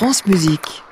France Musique.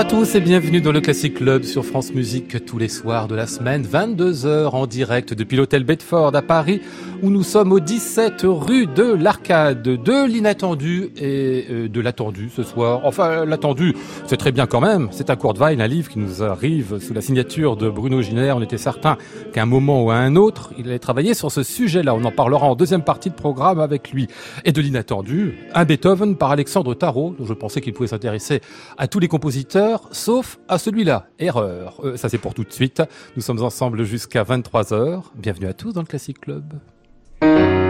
À tous et bienvenue dans le Classic Club sur France Musique tous les soirs de la semaine, 22h en direct depuis l'hôtel Bedford à Paris où nous sommes au 17 rue de l'Arcade, de l'inattendu et euh, de l'attendu ce soir. Enfin, l'attendu, c'est très bien quand même. C'est un Courteveil, un livre qui nous arrive sous la signature de Bruno Giner. On était certain qu'à un moment ou à un autre, il allait travailler sur ce sujet-là. On en parlera en deuxième partie de programme avec lui. Et de l'inattendu, un Beethoven par Alexandre Tarot, je pensais qu'il pouvait s'intéresser à tous les compositeurs, sauf à celui-là. Erreur. Euh, ça c'est pour tout de suite. Nous sommes ensemble jusqu'à 23h. Bienvenue à tous dans le Classic Club. Les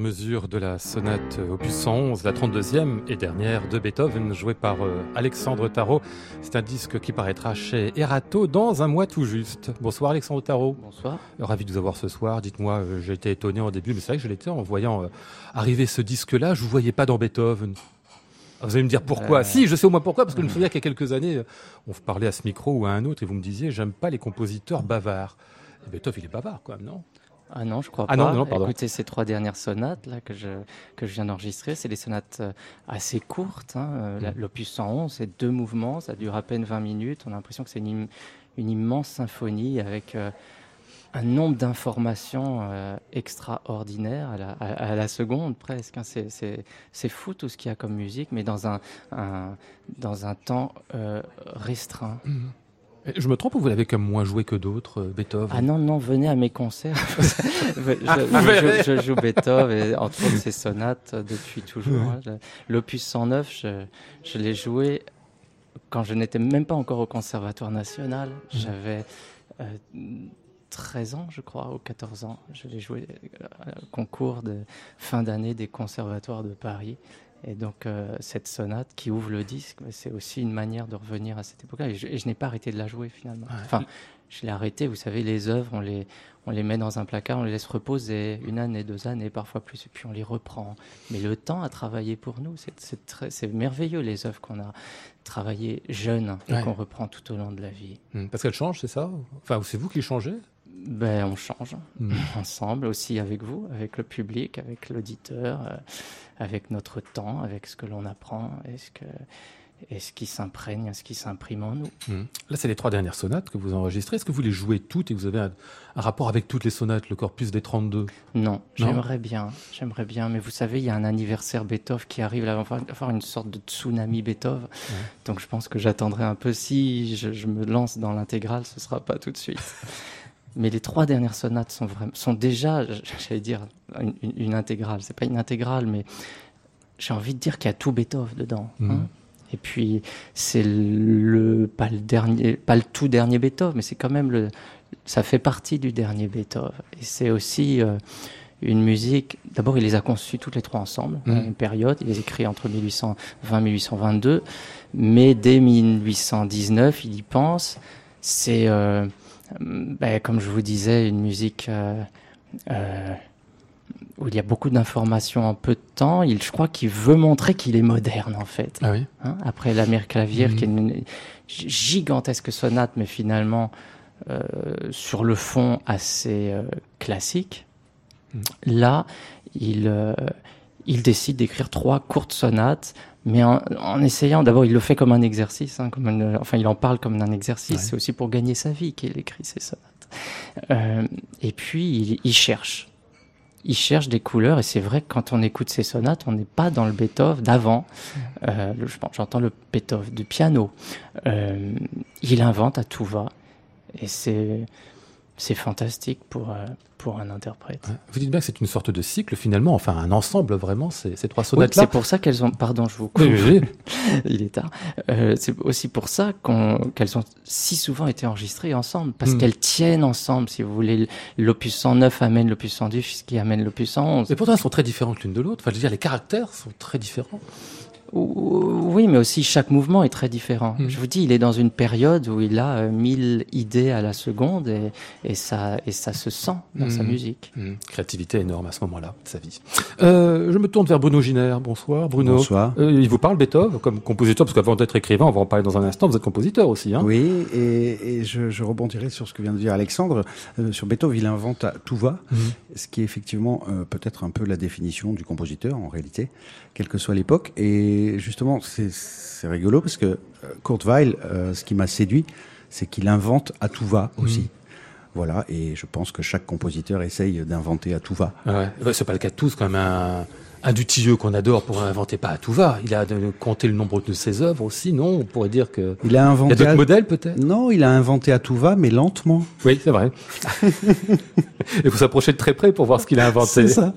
mesures de la sonate opus 111, la 32e et dernière de Beethoven, jouée par euh, Alexandre Tarot. C'est un disque qui paraîtra chez Erato dans un mois tout juste. Bonsoir Alexandre Tarot. Bonsoir. Ravi de vous avoir ce soir. Dites-moi, euh, j'ai été étonné au début, mais c'est vrai que je l'étais en voyant euh, arriver ce disque-là. Je vous voyais pas dans Beethoven. Ah, vous allez me dire pourquoi? Si, je sais au moins pourquoi, parce que je me souviens qu'il y a quelques années, on parlait à ce micro ou à un autre et vous me disiez, j'aime pas les compositeurs bavards. Beethoven, il est bavard quand même, non? Ah non, je crois ah pas. Non, non, pardon. Écoutez, ces trois dernières sonates là que je que je viens d'enregistrer, c'est des sonates euh, assez courtes. Hein. Euh, mm. L'opus 111, c'est deux mouvements, ça dure à peine 20 minutes. On a l'impression que c'est une, une, immense symphonie avec euh, un nombre d'informations extraordinaires à la, à, la, seconde presque. Hein. C'est fou tout ce qu'il y a comme musique, mais dans un, un dans un temps restreint. Mm. Je me trompe ou vous l'avez comme moins joué que d'autres, euh, Beethoven? Ah non, non, venez à mes concerts. je, joue Beethoven, et entre autres ses sonates euh, depuis toujours. Hein. L'opus 109, je, je l'ai joué quand je n'étais même pas encore au Conservatoire national. Mmh. J'avais 13 euh, ans, je crois, ou 14 ans. Je l'ai joué au concours de fin d'année des conservatoires de Paris. Et donc euh, cette sonate qui ouvre le disque, c'est aussi une manière de revenir à cette époque-là. Et je, n'ai pas arrêté de la jouer finalement. Enfin, je l'ai arrêté. Vous savez, les œuvres, on les, on les met dans un placard, on les laisse reposer une année, deux années, parfois plus, et puis on les reprend. Mais le temps a travaillé pour nous. C'est merveilleux les œuvres qu'on a travaillées jeunes et qu'on reprend tout au long de la vie. Mmh. Parce qu'elles changent, c'est ça? Enfin, c'est vous qui changez? Ben, on change mmh. ensemble, aussi avec vous, avec le public, avec l'auditeur. Avec notre temps, avec ce que l'on apprend et ce, que, et ce qui s'imprègne, ce qui s'imprime en nous. Mmh. Là, c'est les trois dernières sonates que vous enregistrez. Est-ce que vous les jouez toutes et vous avez un, rapport avec toutes les sonates, le corpus des 32 Non, j'aimerais bien, j'aimerais bien, mais vous savez, il y a un anniversaire Beethoven qui arrive, là, va faire une sorte de tsunami Beethoven. Donc je pense que j'attendrai un peu. Si je, je me lance dans l'intégrale, ce sera pas tout de suite. Mais les trois dernières sonates sont, vraiment, sont déjà, j'allais dire, une, une intégrale. C'est pas une intégrale, mais j'ai envie de dire qu'il y a tout Beethoven dedans. Hein. Mhm. Et puis, c'est le, pas le dernier, pas le tout dernier Beethoven, mais c'est quand même le, ça fait partie du dernier Beethoven. Et c'est aussi euh, une musique, d'abord, il les a conçus toutes les trois ensemble, à mhm. une période. Il les écrit entre 1820 et 1822. Mais dès 1819, il y pense. C'est, euh, ben, comme je vous disais, une musique euh, euh, où il y a beaucoup d'informations en peu de temps. Il, je crois qu'il veut montrer qu'il est moderne, en fait. Ah oui. Hein, après la mère clavière, qui est une gigantesque sonate, mais finalement, euh, sur le fond, assez classique. Mm. Là, il, il décide d'écrire trois courtes sonates mais en, essayant, d'abord, il le fait comme un exercice, hein, comme enfin, il en parle comme un exercice. C'est aussi pour gagner sa vie qu'il écrit ces sonates. Euh, et puis, il, cherche. Il cherche des couleurs, et c'est vrai que quand on écoute ces sonates, on n'est pas dans le Beethoven d'avant. Euh, J'entends le Beethoven du piano. Euh, il invente à tout va, et c'est c'est fantastique pour, euh, pour un interprète. Vous dites bien que c'est une sorte de cycle finalement, enfin un ensemble vraiment, ces, ces trois sonates-là. c'est pour ça qu'elles ont, pardon, je vous coupe, il est tard. Euh, c'est aussi pour ça qu'elles ont si souvent été enregistrées ensemble, parce hmm. qu'elles tiennent ensemble, si vous voulez. L'opus 109 amène l'opus 110, qui amène l'opus 111. Et pourtant, elles sont très différentes l'une de l'autre. Enfin, je veux dire, les caractères sont très différents. Oui, mais aussi chaque mouvement est très différent. Hmm. Je vous dis, il est dans une période où il a euh, mille idées à la seconde et, et, ça, et ça se sent dans sa hmm. musique. Hmm. Créativité énorme à ce moment-là de sa vie. Euh, je me tourne vers Bruno Giner. Bonsoir, Bruno. Bonsoir. Euh, il vous parle Beethoven comme compositeur, parce qu'avant d'être écrivain, on va en parler dans un instant, vous êtes compositeur aussi. Hein oui, et, et je, je, rebondirai sur ce que vient de dire Alexandre. Euh, sur Beethoven, il invente à tout va, ce qui est effectivement euh, peut-être un peu la définition du compositeur en réalité, quelle que soit l'époque. Et justement, c'est rigolo parce que euh, Kurt Weill, euh, ce qui m'a séduit, c'est qu'il invente à tout va mhm. aussi. Voilà, et je pense que chaque compositeur essaye d'inventer à tout va. Ah ouais. C'est pas le cas de tous, quand même. Un, un Dutilleux qu'on adore pour inventer pas à tout va. Il a compté le nombre de ses œuvres aussi, non? On pourrait dire que. Il a inventé. Il y a d'autres modèles peut-être? Non, il a inventé à tout va, mais lentement. Oui, c'est vrai. Il faut s'approcher de très près pour voir ce qu'il a inventé. C'est ça.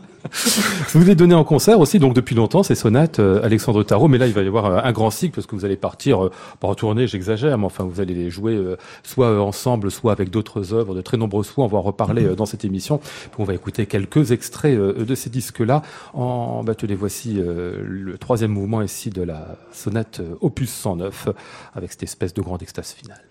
Vous les donnez en concert aussi, donc depuis longtemps, ces sonates, euh, Alexandre Tarot, mais là il va y avoir euh, un grand cycle parce que vous allez partir, euh, pas en tournée, j'exagère, mais enfin vous allez les jouer soit ensemble, soit avec d'autres œuvres, de très nombreuses fois, on va en reparler dans cette émission. on va écouter quelques extraits de ces disques-là. En, bah, les voici le troisième mouvement ici de la sonate opus 109, avec cette espèce de grande extase finale.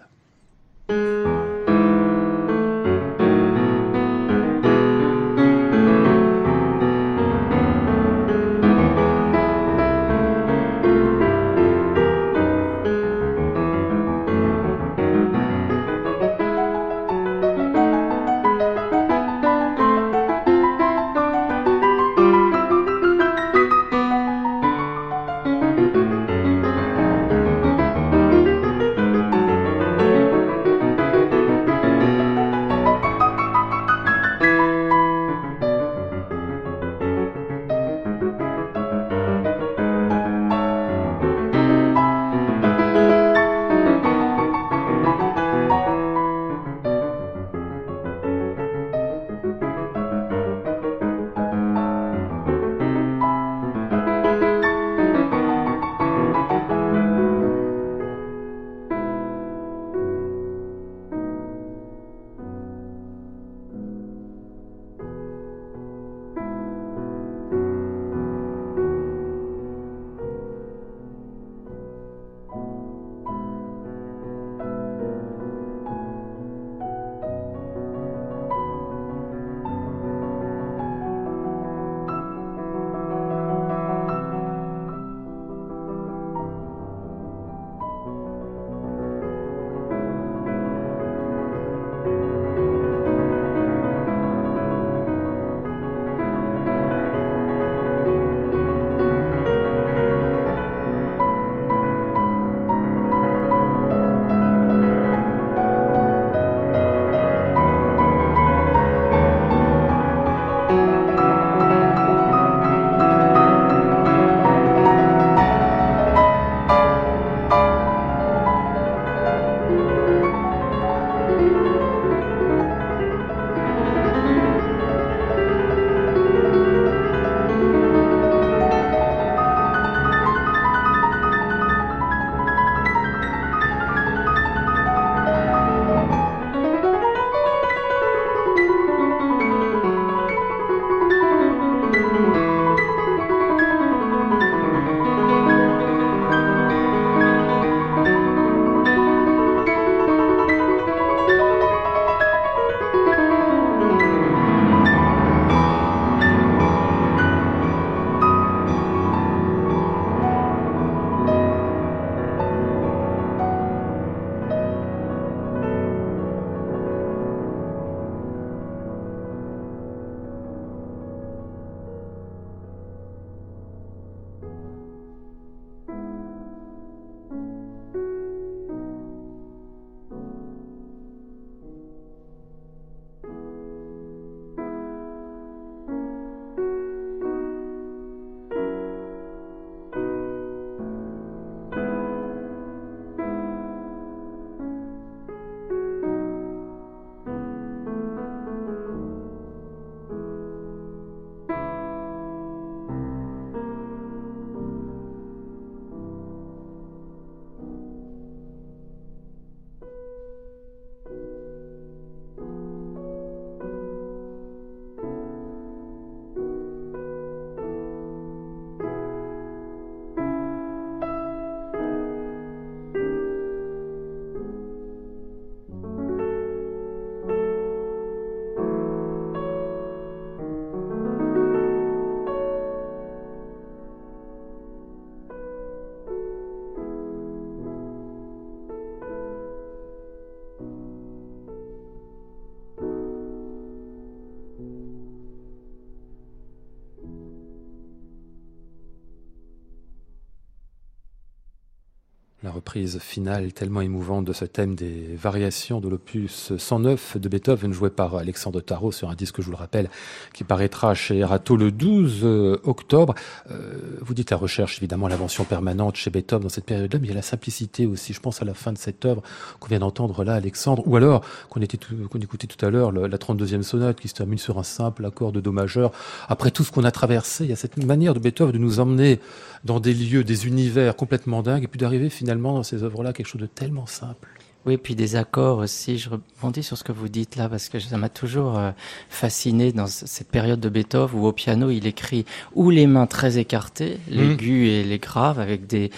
Finale tellement émouvante de ce thème des variations de l'opus 109 de Beethoven joué par Alexandre Tarot sur un disque, je vous le rappelle, qui paraîtra chez Erato le 12 euh, octobre. Euh, vous dites la recherche, évidemment, l'invention permanente chez Beethoven dans cette période-là, mais il y a la simplicité aussi. Je pense à la fin de cette œuvre qu'on vient d'entendre là, Alexandre, ou alors qu'on écoutait tout à l'heure, la 32e sonate qui se termine sur un simple accord de do majeur. Après tout ce qu'on a traversé, il y a cette manière de Beethoven de nous emmener dans des lieux, des univers complètement dingues, et puis d'arriver finalement dans ces œuvres-là quelque chose de tellement simple. Oui, puis des accords aussi. Je rebondis sur ce que vous dites là parce que ça m'a toujours euh, fasciné dans cette période de Beethoven où au piano il écrit ou les mains très écartées, l'aigu mmh. et les graves avec des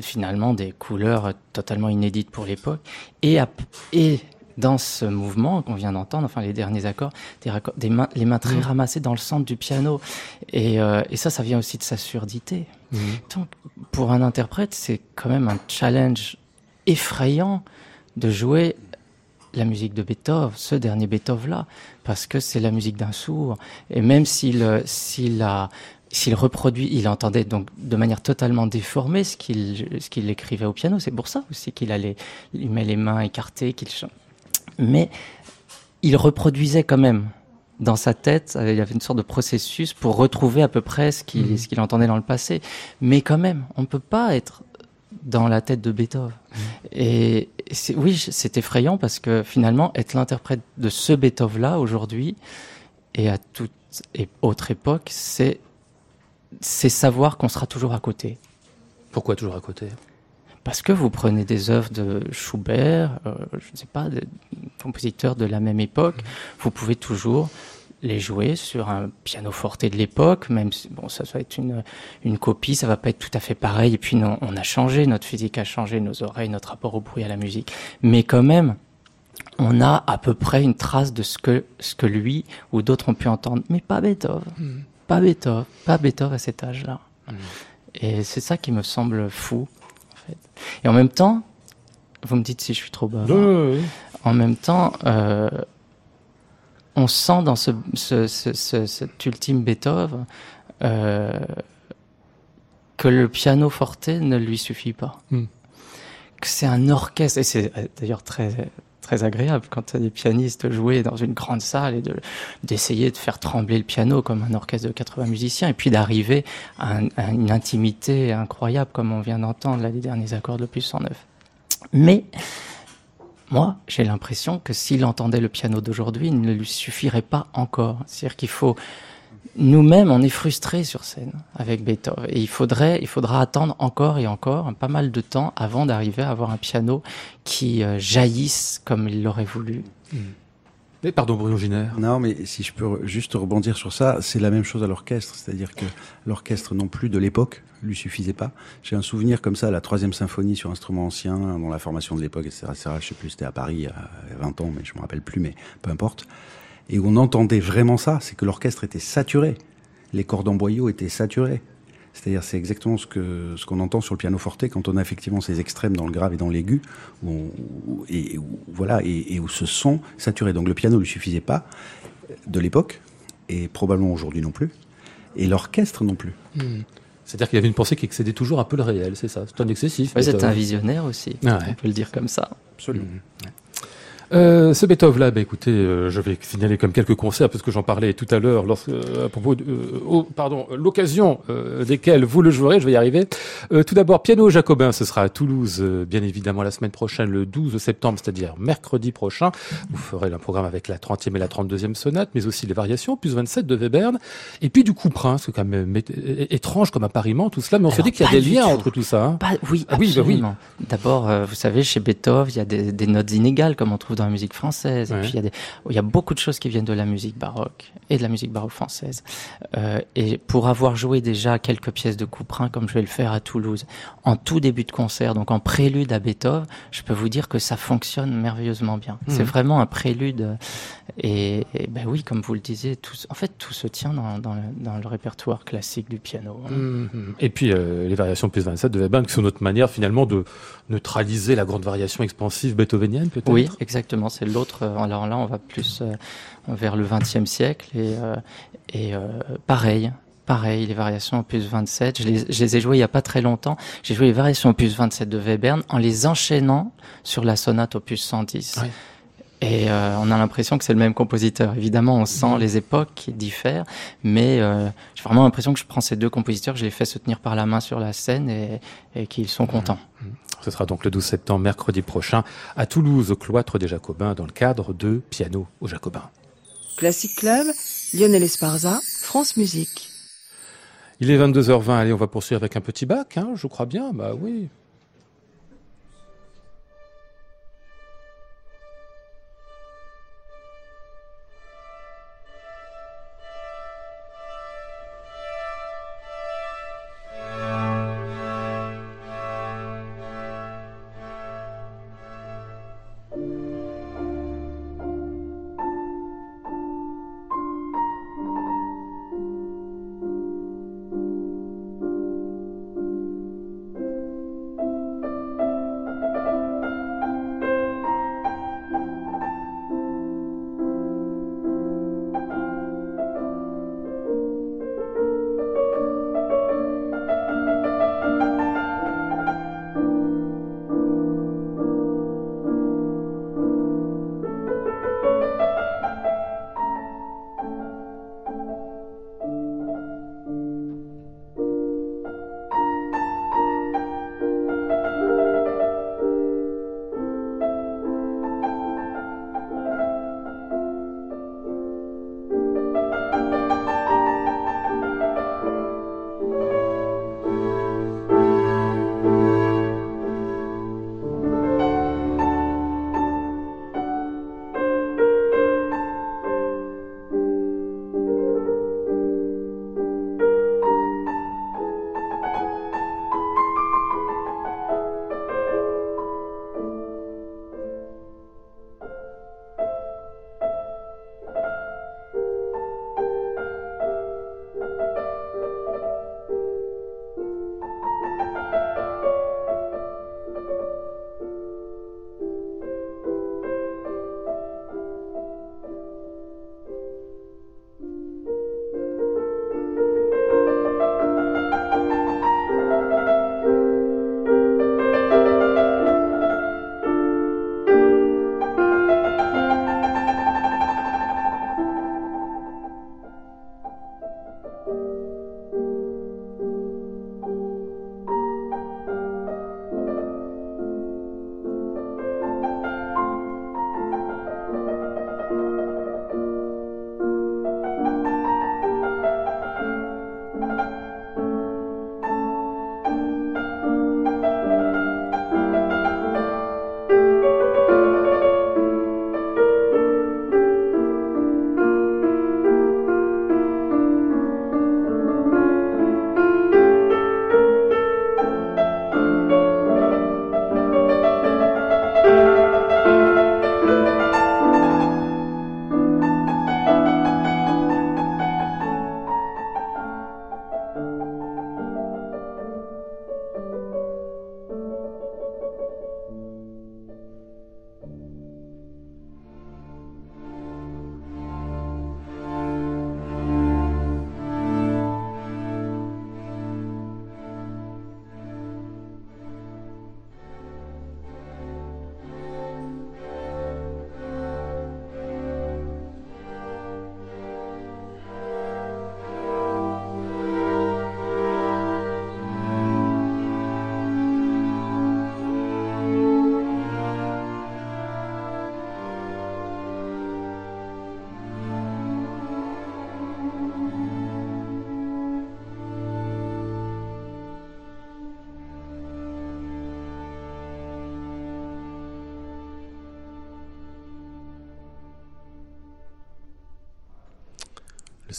finalement des couleurs totalement inédites pour l'époque et, et dans ce mouvement qu'on vient d'entendre, enfin les derniers accords, des, mains, les mains très mmh. ramassées dans le centre du piano. Et, euh, et ça, ça vient aussi de sa surdité. Mmh. Donc, pour un interprète, c'est quand même un challenge effrayant de jouer la musique de Beethoven, ce dernier Beethoven-là, parce que c'est la musique d'un sourd. Et même s'il s'il a s'il reproduit, il entendait donc de manière totalement déformée ce qu'il ce qu'il écrivait au piano. C'est pour ça aussi qu'il allait, il met les mains écartées, qu'il chante. Mais il reproduisait quand même dans sa tête, il y avait une sorte de processus pour retrouver à peu près ce qu'il mmh. ce qu'il entendait dans le passé. Mais quand même, on ne peut pas être dans la tête de Beethoven. Mmh. Et oui, c'est effrayant parce que finalement, être l'interprète de ce Beethoven-là aujourd'hui et à toute et autre époque, c'est c'est savoir qu'on sera toujours à côté. Pourquoi toujours à côté? Parce que vous prenez des œuvres de Schubert, euh, je ne sais pas, des compositeurs de la même époque, mmh. vous pouvez toujours les jouer sur un piano forte de l'époque, même si bon, ça va être une, une copie, ça va pas être tout à fait pareil. Et puis non, on a changé, notre physique a changé, nos oreilles, notre rapport au bruit, à la musique. Mais quand même, on a à peu près une trace de ce que, ce que lui ou d'autres ont pu entendre. Mais pas Beethoven. Hmm. Pas Beethoven. Pas Beethoven à cet âge-là. Hmm. Et c'est ça qui me semble fou. En fait. Et en même temps, vous me dites si je suis trop bas. En même temps, euh, on sent dans ce, cet ultime Beethoven euh, que le piano forte ne lui suffit pas. Hmm. Que c'est un orchestre, et c'est euh, d'ailleurs très très agréable quand des pianistes jouaient dans une grande salle et d'essayer de, faire trembler le piano comme un orchestre de 80 musiciens et puis d'arriver à, une intimité incroyable comme on vient d'entendre là les derniers accords de l'opus 109. Mais moi, j'ai l'impression que s'il entendait le piano d'aujourd'hui, il ne lui suffirait pas encore. C'est-à-dire qu'il faut, nous-mêmes, on est frustrés sur scène avec Beethoven. Et il faudrait, il faudra attendre encore et encore pas mal de temps avant d'arriver à avoir un piano qui euh, jaillisse comme il l'aurait voulu. Hmm. Mais pardon, Bruno Giner. Non, mais si je peux juste rebondir sur ça, c'est la même chose à l'orchestre. C'est-à-dire que l'orchestre non plus de l'époque lui suffisait pas. J'ai un souvenir comme ça, la troisième symphonie sur instrument ancien, dans la formation de l'époque, etc., etc. Je sais plus, c'était à Paris a 20 ans, mais je me rappelle plus, mais peu importe. Et on entendait vraiment ça, c'est que l'orchestre était saturé. Les cordons boyaux étaient saturés. C'est-à-dire, c'est exactement ce que ce qu'on entend sur le piano forte quand on a effectivement ces extrêmes dans le grave et dans l'aigu, où, et, voilà, et, où ce son saturé. Donc le piano ne lui suffisait pas de l'époque, et probablement aujourd'hui non plus, et l'orchestre non plus. Hmm. C'est-à-dire qu'il y avait une pensée qui excédait toujours un peu le réel, c'est ça? C'est un excessif. c'est un visionnaire aussi, ah on peut le dire comme ça. Absolument. Hmm. Euh, ce Beethoven-là, bah, écoutez, euh, je vais signaler comme quelques concerts parce que j'en parlais tout à l'heure euh, à propos, de, oh, pardon, l'occasion desquels vous le jouerez. Je vais y arriver. tout d'abord, piano jacobin, ce sera à Toulouse, bien évidemment la semaine prochaine, le 12 septembre, c'est-à-dire mercredi prochain. Vous ferez un programme avec la 30e et la 32e sonate, mais aussi les variations, plus 27 de Webern, et puis du coup Prince, c'est quand même étrange comme appariement tout cela, mais on se dit qu'il y a des liens entre tout ça. Hein. oui, ah, oui, bah oui. D'abord, vous savez, chez Beethoven, il y a des, des notes inégales, comme on trouve dans la musique française. Et puis il y, a des, il y a beaucoup de choses qui viennent de la musique baroque et de la musique baroque française. Euh, et pour avoir joué déjà quelques pièces de Couperin, comme je vais le faire à Toulouse, en tout début de concert, donc en prélude à Beethoven, je peux vous dire que ça fonctionne merveilleusement bien. Mmh. C'est vraiment un prélude. Et, ben oui, comme vous le disiez, tout, en fait, tout se tient dans, dans, le, dans le, répertoire classique du piano. Mmh. Et puis euh, les variations plus 27 de Weber, qui sont notre manière finalement de neutraliser la grande variation expansive beethovenienne, peut-être? Oui, exactement. C'est l'autre. Euh, alors là, on va plus euh, vers le XXe siècle et, euh, et pareil, pareil, les variations opus 27. Je les, je les ai jouées il y a pas très longtemps. J'ai joué les variations opus 27 de Webern en les enchaînant sur la sonate opus 110. Ouais. Et euh, on a l'impression que c'est le même compositeur. Évidemment, on sent les époques qui diffèrent, mais euh, j'ai vraiment l'impression que je prends ces deux compositeurs, je les fais se tenir par la main sur la scène et, et qu'ils sont contents. Ce sera donc le 12 septembre, mercredi prochain, à Toulouse, au cloître des Jacobins, dans le cadre de Piano aux Jacobins. Classic Club, Lionel Esparza, France Musique. Il est 22h20, allez, on va poursuivre avec un petit bac, hein, je crois bien, bah oui.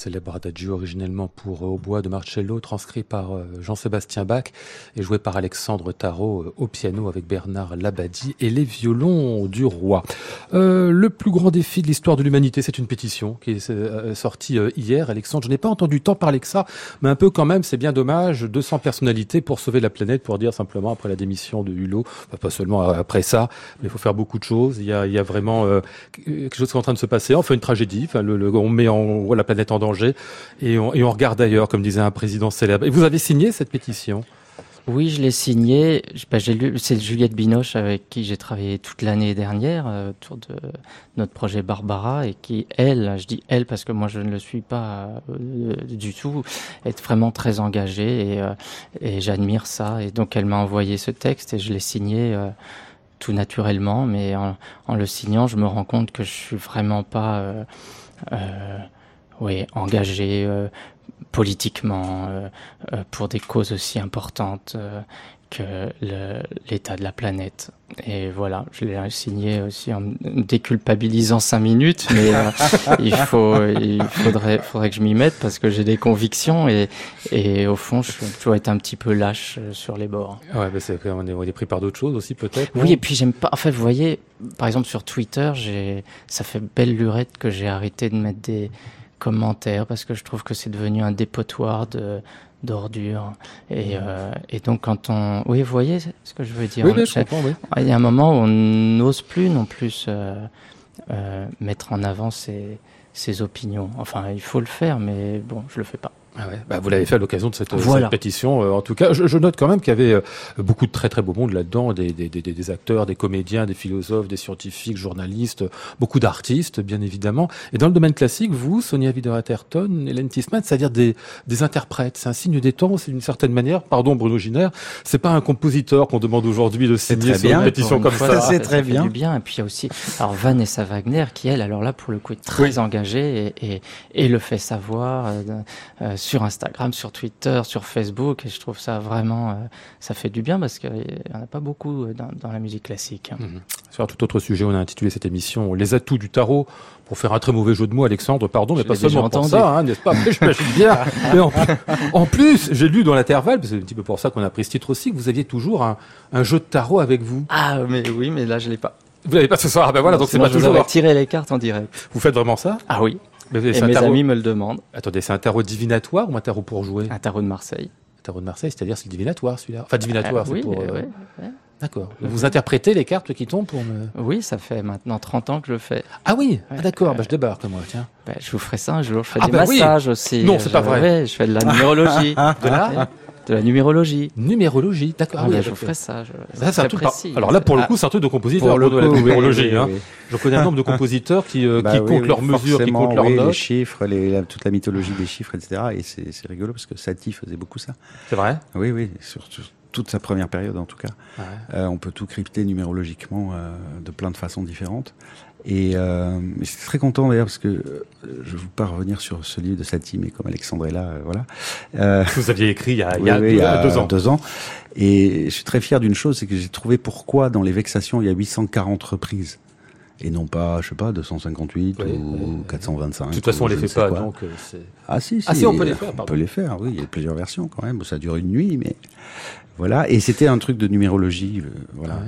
Célèbre adagio originellement pour euh, au bois de Marcello, transcrit par euh, Jean-Sébastien Bach et joué par Alexandre Tarot euh, au piano avec Bernard Labadie et les violons du roi. Euh, le plus grand défi de l'histoire de l'humanité, c'est une pétition qui est euh, sortie euh, hier. Alexandre, je n'ai pas entendu tant parler que ça, mais un peu quand même, c'est bien dommage. 200 personnalités pour sauver la planète, pour dire simplement après la démission de Hulot, enfin, pas seulement après ça, mais il faut faire beaucoup de choses. Il y a, vraiment euh, quelque chose qui est en train de se passer. Enfin, une tragédie. On met la planète en danger et on, regarde ailleurs, comme disait un président célèbre. Et vous avez signé cette pétition? Oui, je l'ai signé. Je- bah, j'ai lu, c'est Juliette Binoche avec qui j'ai travaillé toute l'année dernière euh, autour de notre projet Barbara et qui, elle, je dis elle parce que moi je ne le suis pas euh, du tout, est vraiment très engagée et, euh, et j'admire ça. Et donc elle m'a envoyé ce texte et je l'ai signé tout naturellement, mais en, en le signant, je me rends compte que je suis vraiment pas, oui, engagé. euh, politiquement euh, euh, pour des causes aussi importantes euh, que l'état de la planète. Et voilà, je l'ai signé aussi en me déculpabilisant cinq minutes, mais euh, il faut, il faudrait, faudrait que je m'y mette parce que j'ai des convictions et, et au fond, je suis toujours été un petit peu lâche sur les bords. Ouais, bah c'est on est, on est pris par d'autres choses aussi peut-être. Oui, et puis j'aime pas. En fait, vous voyez, par exemple sur Twitter, j'ai, ça fait belle lurette que j'ai arrêté de mettre des commentaires parce que je trouve que c'est devenu un dépotoir de d'ordures. Et, euh, et donc quand on, oui, vous voyez ce que je veux dire. Oui, oui, je comprends. Oui. Il y a un moment où on n'ose plus non plus euh, euh, mettre en avant ses, ses opinions. Enfin, il faut le faire, mais bon, je le fais pas. Ah ouais, bah vous l'avez fait à l'occasion de cette, Voilà. cette pétition. euh, en tout cas, je, je note quand même qu'il y avait euh, beaucoup de très très beau monde là-dedans, des, des, des, des acteurs, des comédiens, des philosophes, des scientifiques, journalistes, beaucoup d'artistes, bien évidemment. Et dans le domaine classique, vous, Sonia Wider-Atherton, Hélène Tisman, c'est-à-dire des, des interprètes, c'est un signe des temps, c'est d'une certaine manière. Pardon, Bruno Giner, c'est pas un compositeur qu'on demande aujourd'hui de signer sur bien. une pétition comme fois, ça. c'est très fait bien. du bien. Et puis il y a aussi alors Vanessa Wagner qui elle alors là pour le coup est très Oui. engagée et, et, et le fait savoir euh, euh, sur Instagram, sur Twitter, sur Facebook et je trouve ça vraiment euh, ça fait du bien parce qu'il y en a pas beaucoup euh, dans, dans la musique classique. Mhm. Sur un tout autre sujet, on a intitulé cette émission Les atouts du tarot. Pour faire un très mauvais jeu de mots, Alexandre, pardon, mais Je pas seulement pour ça, hein, n'est-ce pas? Mais j'imagine bien. Mais en, en plus, j'ai lu dans l'intervalle, parce que c'est un petit peu pour ça qu'on a pris ce titre aussi, que vous aviez toujours un, un jeu de tarot avec vous. Ah mais oui mais là je l'ai pas. Vous l'avez pas ce soir, ah ben voilà, donc c'est pas je vous toujours. aurais tiré les cartes en direct. Vous faites vraiment ça? Ah oui. Mais Et mes tarot... amis me le demandent. Attendez, c'est un tarot divinatoire ou un tarot pour jouer? Un tarot de Marseille. Un tarot de Marseille, c'est-à-dire c'est le divinatoire celui-là. Enfin, divinatoire, Ah, c'est oui, pour. euh, ouais, ouais. D'accord. Vous interprétez les cartes qui tombent pour me. Oui, ça fait maintenant 30 ans que je le fais. Ah oui, ah, d'accord, bah, je débarque moi, tiens. Ben, je vous ferai ça un jour. Je fais Ah des bah oui. aussi. Non, c'est Je- pas vrai. ouais, je fais de la numérologie. De la de la numérologie. numérologie, d'accord. Ah, oui, ben, je ferai ça. je- Ça, c'est c'est un très truc par- précis. Alors là, pour le Ah, coup, c'est un truc de compositeur, Pour le la oui, numérologie. oui, hein. Je connais un nombre de compositeurs qui, euh, Bah qui comptent oui, leurs mesures, qui comptent leurs oui, les notes. chiffres, les, la- toute la mythologie des chiffres, etc. Et c'est c'est rigolo parce que Satie faisait beaucoup ça. C'est vrai? Oui, oui, sur, sur toute sa première période en tout cas. Ouais. Euh, on peut tout crypter numérologiquement euh, de plein de façons différentes. Et euh, je suis très content d'ailleurs parce que euh, je ne veux pas revenir sur ce livre de Satie, mais comme Alexandre est là, euh, voilà. Euh, vous aviez écrit il y a, il oui, y a oui, deux, il y a deux ans. Deux ans. Et je suis très fier d'une chose, c'est que j'ai trouvé pourquoi dans les vexations il y a 840 reprises. Et non pas, je sais pas, 258 Oui, ou oui, oui. 425. De toute façon, on ou les ne fait pas, quoi. donc euh, c'est. Ah si, si, Ah, si, on peut les faire, On pardon. peut les faire, oui. Il y a plusieurs versions quand même. Ça dure une nuit, mais voilà. Et c'était un truc de numérologie, voilà. Ouais.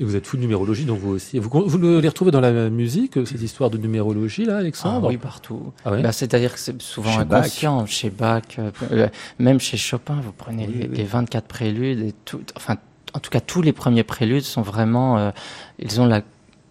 Et vous êtes fou de numérologie, donc vous aussi. Vous, vous le- les retrouvez dans la musique, euh, ces histoires de numérologie, là, Ah Alexandre oui, partout. Ah Bah, C'est-à-dire que c'est souvent Chez Bach. inconscient. Chez Bach, euh, euh, même chez Chopin, vous prenez Oui, les, oui. les 24 préludes et tout. Enfin, en tout cas, tous les premiers préludes sont vraiment. euh, ils ont la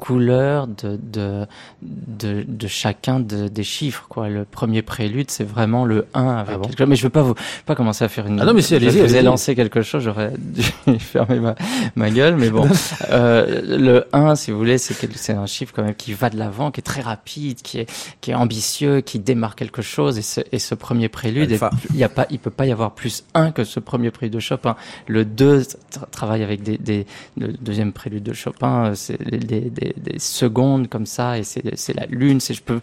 couleur de, de, de, de chacun de- des chiffres. Quoi. Le premier prélude, c'est vraiment le 1 avec Ah bon quelque chose. Mais je ne veux pas, vous, pas commencer à faire une... Ah non, mais si, allez-y, Je vous ai lancé quelque chose, j'aurais dû fermer ma, ma gueule. Mais bon, euh, le 1, si vous voulez, c'est un chiffre quand même qui va de l'avant, qui est très rapide, qui est, qui est ambitieux, qui démarre quelque chose. Et ce, et ce premier prélude, il y a pas, il peut pas y avoir plus 1 que ce premier prélude de Chopin. Le 2 tra- travaille avec des, des, le deuxième prélude de Chopin, euh, c'est des, des, des- des secondes comme ça, et c'est la lune. C'est je peux.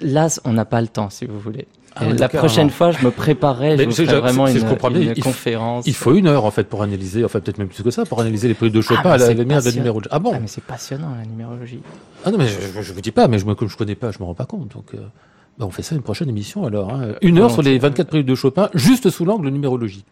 Là, on n'a pas le temps, si vous voulez. Ah la prochaine fois, je me préparais, Mais je vous c'est- ferai c'est- vraiment une, je une il conférence. Il faut une heure, en fait, pour analyser, enfin, peut-être même plus que ça, pour analyser les préludes de Chopin bah, à la lumière de la numérologie. Ah bon Ah, mais c'est passionnant la numérologie. Ah non, mais je, je vous dis pas, mais je, me- comme je connais pas, je me rends pas compte. Donc, euh, bah, on fait ça une prochaine émission alors. hein. Une heure sur les 24 préludes de Chopin, juste sous l'angle numérologie.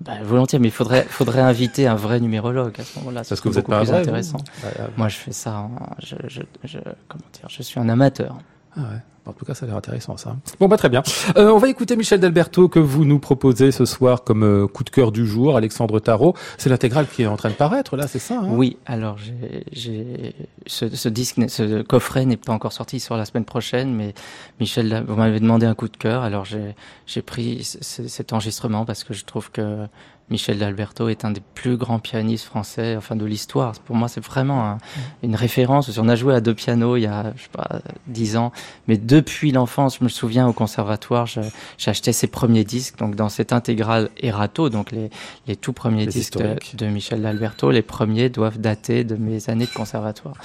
Bah, volontiers, mais il faudrait, faudrait inviter un vrai numérologue à ce moment-là. Parce que vous êtes pas vrai, vous? Intéressant. Ouais. Moi, je fais ça. je, je, je, comment dire Je suis un amateur. Ah ouais. En tout cas, ça a l'air intéressant, ça. Bon, bah, très bien. Euh, on va écouter Michel D'Alberto que vous nous proposez ce soir comme euh, coup de cœur du jour, Alexandre Tarot. C'est l'intégrale qui est en train de paraître, là, c'est ça hein? Oui, alors j'ai, j'ai ce, ce disque, ce coffret n'est pas encore sorti, il sort la semaine prochaine, mais Michel, vous m'avez demandé un coup de cœur, alors j'ai, j'ai pris cet enregistrement parce que je trouve que Michel D'Alberto est un des plus grands pianistes français, enfin de l'histoire. Pour moi, c'est vraiment un- une référence. On a joué à deux pianos il y a, je sais pas, dix ans, mais depuis l'enfance, je me souviens au conservatoire, j'ai acheté ses premiers disques, donc dans cette intégrale Erato, donc les, les tout premiers Les disques de, Michel D'Alberto, les premiers doivent dater de mes années de conservatoire.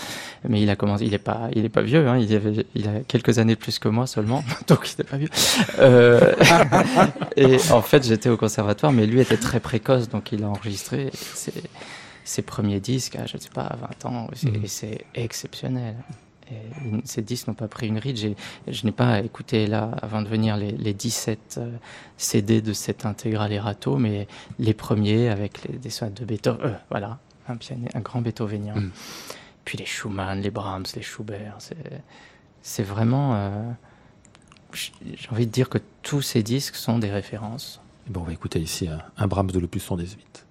Mais il a commencé, il est pas, il est pas vieux, hein, il, avait, il a quelques années de plus que moi seulement, donc il n'est pas vieux. Euh, et en fait, j'étais au conservatoire, mais lui était très précoce, donc il a enregistré ses, ses premiers disques à, je sais pas, à 20 ans, et c'est- Mhm. et c'est exceptionnel. Et ces disques n'ont pas pris une ride. J'ai- Je n'ai pas écouté là, avant de venir, les, les 17 euh, CD de cette intégrale Erato, mais les premiers avec les, des sonates de Beethoven. euh, voilà, un, piano, un grand Beethovenien. Mm. Puis les Schumann, les Brahms, les Schubert. C'est, vraiment. euh, j'ai envie de dire que tous ces disques sont des références. Bon, on va écouter ici un, un Brahms de l'opus 118.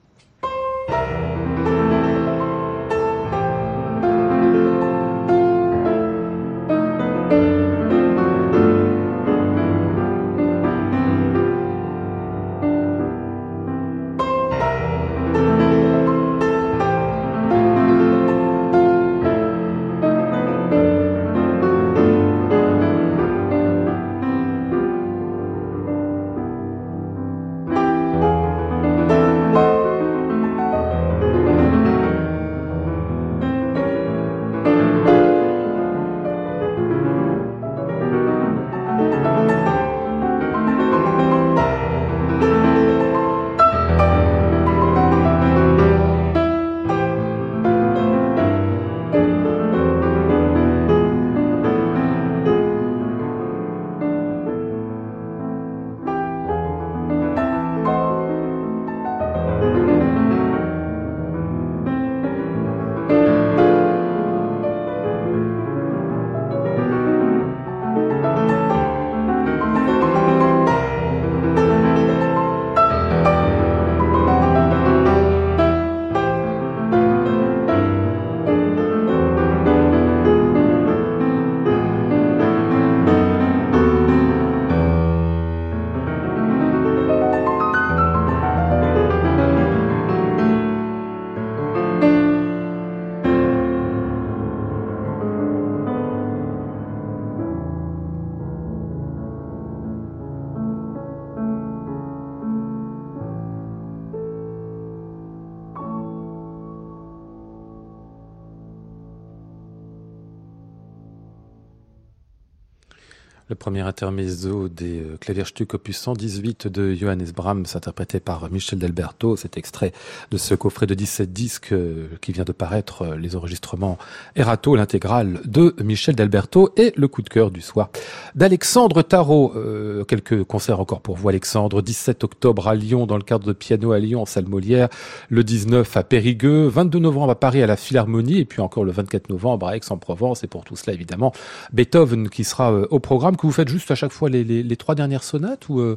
Le premier intermezzo des euh, Klavierstück opus 118 de Johannes Brahms, interprété par Michel Delberto. Cet extrait de ce coffret de 17 disques euh, qui vient de paraître, euh, les enregistrements Erato, l'intégrale de Michel Delberto et le coup de cœur du soir d'Alexandre Tarot. Euh, quelques concerts encore pour vous, Alexandre. 17 octobre à Lyon, dans le cadre de Piano à Lyon, en salle Molière. Le 19 à Périgueux. 22 novembre à Paris à la Philharmonie. Et puis encore le 24 novembre à Aix-en-Provence. Et pour tout cela, évidemment, Beethoven qui sera euh, au programme, que vous faites juste à chaque fois les, les, les trois dernières sonates ou euh,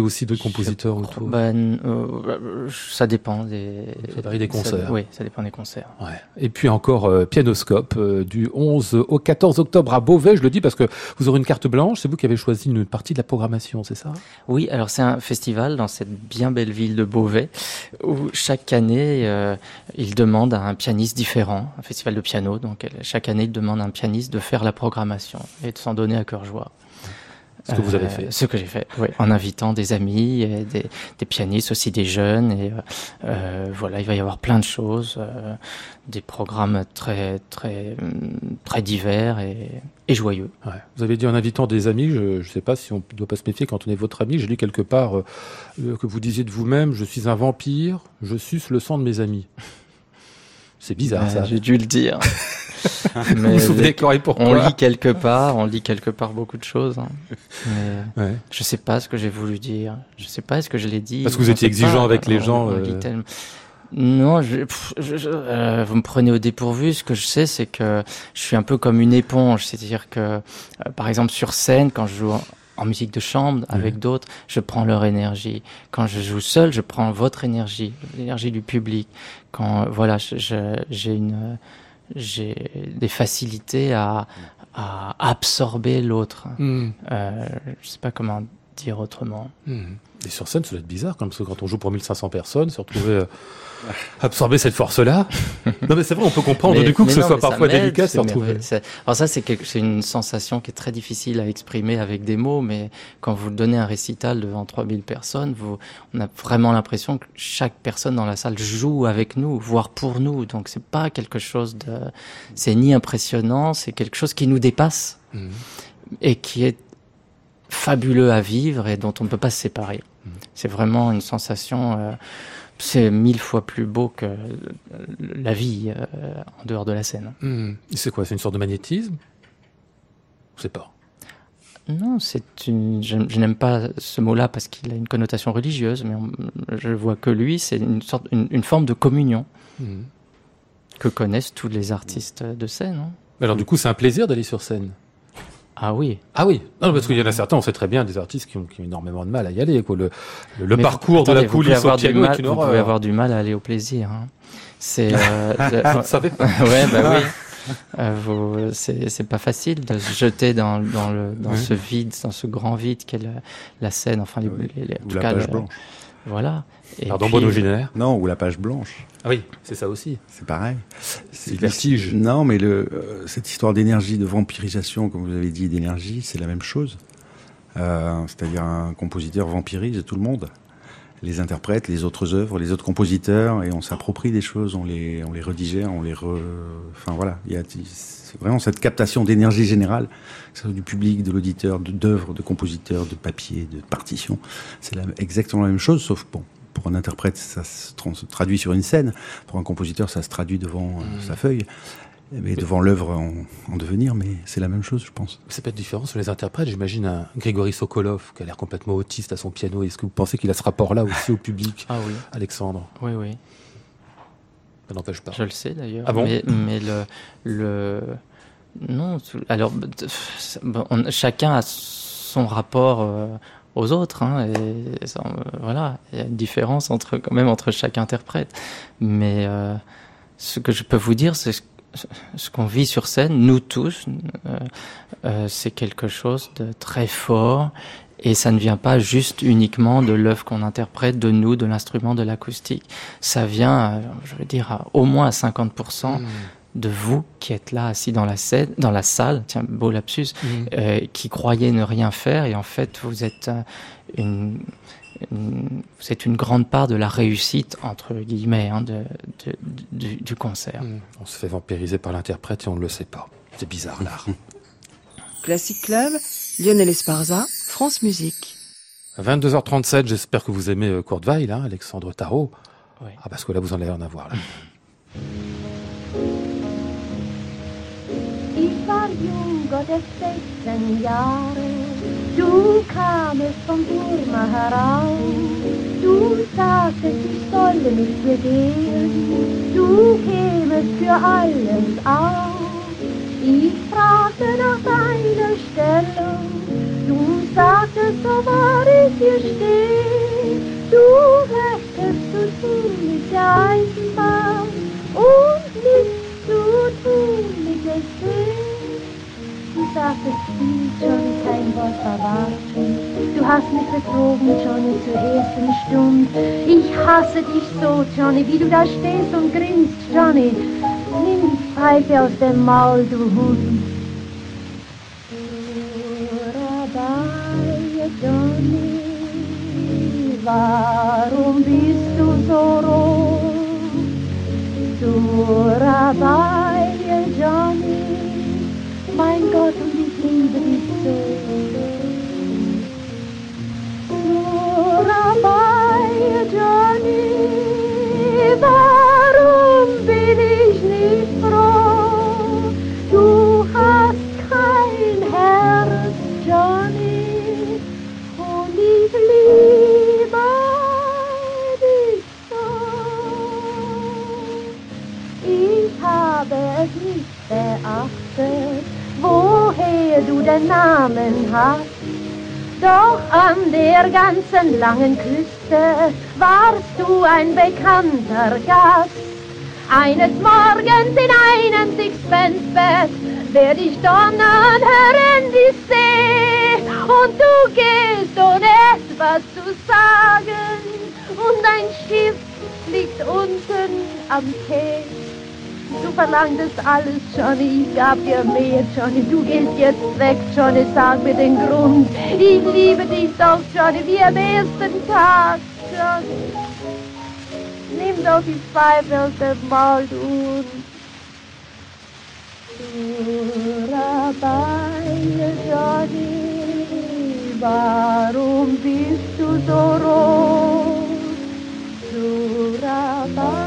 aussi de compositeurs autour Ben, euh, ça dépend des. Ça varie des concerts. Ça- oui, ça dépend des concerts. Ouais. Et puis encore euh, Pianoscope euh, du 11 au 14 octobre à Beauvais, je le dis parce que vous aurez une carte blanche, c'est vous qui avez choisi une partie de la programmation, c'est ça? Oui, alors c'est un festival dans cette bien belle ville de Beauvais où chaque année il demande à un pianiste différent, un festival de piano. Donc chaque année il demande à un pianiste de faire la programmation et de s'en donner à cœur joie. Ce que vous avez Euh, fait. Ce que j'ai fait, oui, en invitant des amis, et des, des pianistes aussi, des jeunes. Et euh, euh, voilà, il va y avoir plein de choses, euh, des programmes très très hum, très divers et, et joyeux. Ouais. Vous avez dit en invitant des amis, je ne sais pas si on ne doit pas se méfier quand on est votre ami, j'ai lu quelque part que vous disiez de vous-même, je suis un vampire, je suce le sang de mes amis. C'est bizarre ça. J'ai dû le dire. vous vous pourquoi On lit quelque part, on lit quelque part beaucoup de choses. Hein. Mais ouais. je sais pas ce que j'ai voulu dire. Je sais pas ce que je l'ai dit. Parce que vous étiez exigeant avec les gens. euh... Non, je, je, euh, vous me prenez au dépourvu. Ce que je sais, c'est que je suis un peu comme une éponge. C'est-à-dire que, euh, par exemple, sur scène, quand je joue en musique de chambre avec d'autres, je prends leur énergie. Quand je joue seul, je prends votre énergie, l'énergie du public. Quand voilà, j'ai une j'ai des facilités à, à absorber l'autre. Mm. Euh, je sais pas comment dire autrement. Mm. Et sur scène, ça doit être bizarre, comme quand on joue pour 1500 personnes, se retrouver euh, absorber cette force-là. non, mais c'est vrai, on peut comprendre du coup que ce soit parfois délicat de se retrouver. Alors ça, c'est une sensation qui est très difficile à exprimer avec des mots, mais quand vous donnez un récital devant 3000 personnes, vous, on a vraiment l'impression que chaque personne dans la salle joue avec nous, voire pour nous. Donc c'est pas quelque chose de, c'est ni impressionnant, c'est quelque chose qui nous dépasse mmh. et qui est fabuleux à vivre et dont on ne peut pas se séparer. C'est vraiment une sensation, euh, c'est mille fois plus beau que la vie euh, en dehors de la scène. Hmm. C'est quoi C'est une sorte de magnétisme Je sais pas? Non, c'est une. Je, n'aime pas ce mot-là parce qu'il a une connotation religieuse, mais je vois que lui, c'est une sorte, une, forme de communion hmm. que connaissent tous les artistes de scène. Hein. alors du coup, c'est un plaisir d'aller sur scène? Ah oui. Ah oui. Non, parce qu'il y en a certains, on sait très bien, des artistes qui ont, qui ont énormément de mal à y aller. Quoi. Le, le, parcours de la coulisse au piano mal, est une horreur. Vous pouvez avoir du mal à aller au plaisir. Hein. C'est. Euh, vous savez pas. ouais, bah oui. Euh, c'est pas facile de se jeter dans, dans, le, dans ce vide, dans ce grand vide qu'est la, scène, enfin les, les, les en tout la cas. Voilà. Et Pardon, puis, Génère Non, ou la page blanche. Ah oui, c'est ça aussi. C'est pareil. C'est vertige. Non, mais le, euh, cette histoire d'énergie, de vampirisation, comme vous avez dit, d'énergie, c'est la même chose. Euh, C'est-à-dire un compositeur vampirise tout le monde. Les interprètes, les autres œuvres, les autres compositeurs, et on s'approprie des choses, on les, on les redigère, on les re... Enfin voilà, il y a vraiment cette captation d'énergie générale, que ce soit du public, de l'auditeur, d'œuvres, de, compositeurs, de papier, de partitions. C'est exactement la même chose, sauf bon, pour un interprète, ça se, traduit sur une scène. Pour un compositeur, ça se traduit devant euh, mmh. sa feuille. Mais devant l'œuvre en, devenir, mais c'est la même chose, je pense. C'est pas différent sur les interprètes. J'imagine un Grégory Sokolov qui a l'air complètement autiste à son piano. Est-ce que vous pensez qu'il a ce rapport-là aussi au public, ah oui. Alexandre? Oui, oui. Ça n'empêche pas. Je le sais d'ailleurs. Ah bon? Mais, mais, le, le non. Alors, chacun a son rapport euh, aux autres. Hein, et, ça, voilà, il y a une différence entre quand même entre chaque interprète. Mais euh, ce que je peux vous dire, c'est ce qu'on vit sur scène, nous tous, euh, euh, c'est quelque chose de très fort. Et ça ne vient pas juste uniquement de l'œuvre qu'on interprète, de nous, de l'instrument, de l'acoustique. Ça vient, je veux dire, au moins à 50% de vous qui êtes là assis dans la, scène, dans la salle, tiens, beau lapsus, mmh. euh, qui croyez ne rien faire et en fait vous êtes euh, une, une, c'est une grande part de la réussite entre guillemets hein, de, de, du, du, concert. Mmh. On se fait vampiriser par l'interprète et on ne le sait pas. C'est bizarre l'art. Classic Club, Lionel Esparza, France Musique. 22h37, j'espère que vous aimez euh, Kurt Weill, hein, Alexandre Tarot. Oui. Ah parce que là vous en allez en avoir là. Gottes 16 Jahre. Du kamest vom Burma heraus. Du sagtest, ich solle mit dir gehen. Du kämest für alles auf. Ich fragte nach deiner Stellung. Du sagtest, so war ich hier stehen. Du hättest so ziemlich der Eisenbahn und nichts zu tun mit der Sinn. Du sagtest viel, Johnny, kein Wort verwarten. Du hast mich betrogen, Johnny, zur ersten Stunde. Ich hasse dich so, Johnny, wie du da stehst und grinst, Johnny. Nimm die Pfeife aus dem Maul, du Hund. Warum bist du so rot? Surabaya, Find God only thing that is so. Surabaya. Den Namen hast. Doch an der ganzen langen Küste warst du ein bekannter Gast. Eines Morgens in einem Sixpence-Bett werd ich donnern hören die See und du gehst ohne etwas zu sagen und dein Schiff liegt unten am Tee. Du verlangtest alles, Johnny, ich gab dir mehr, Johnny. Du gehst jetzt weg, Johnny, sag mir den Grund. Ich liebe dich doch, Johnny, wie am ersten Tag, Johnny. Nimm doch die Pfeife aus dem Maul, du. Surabaya, Johnny, warum bist du so rot? Surabaya,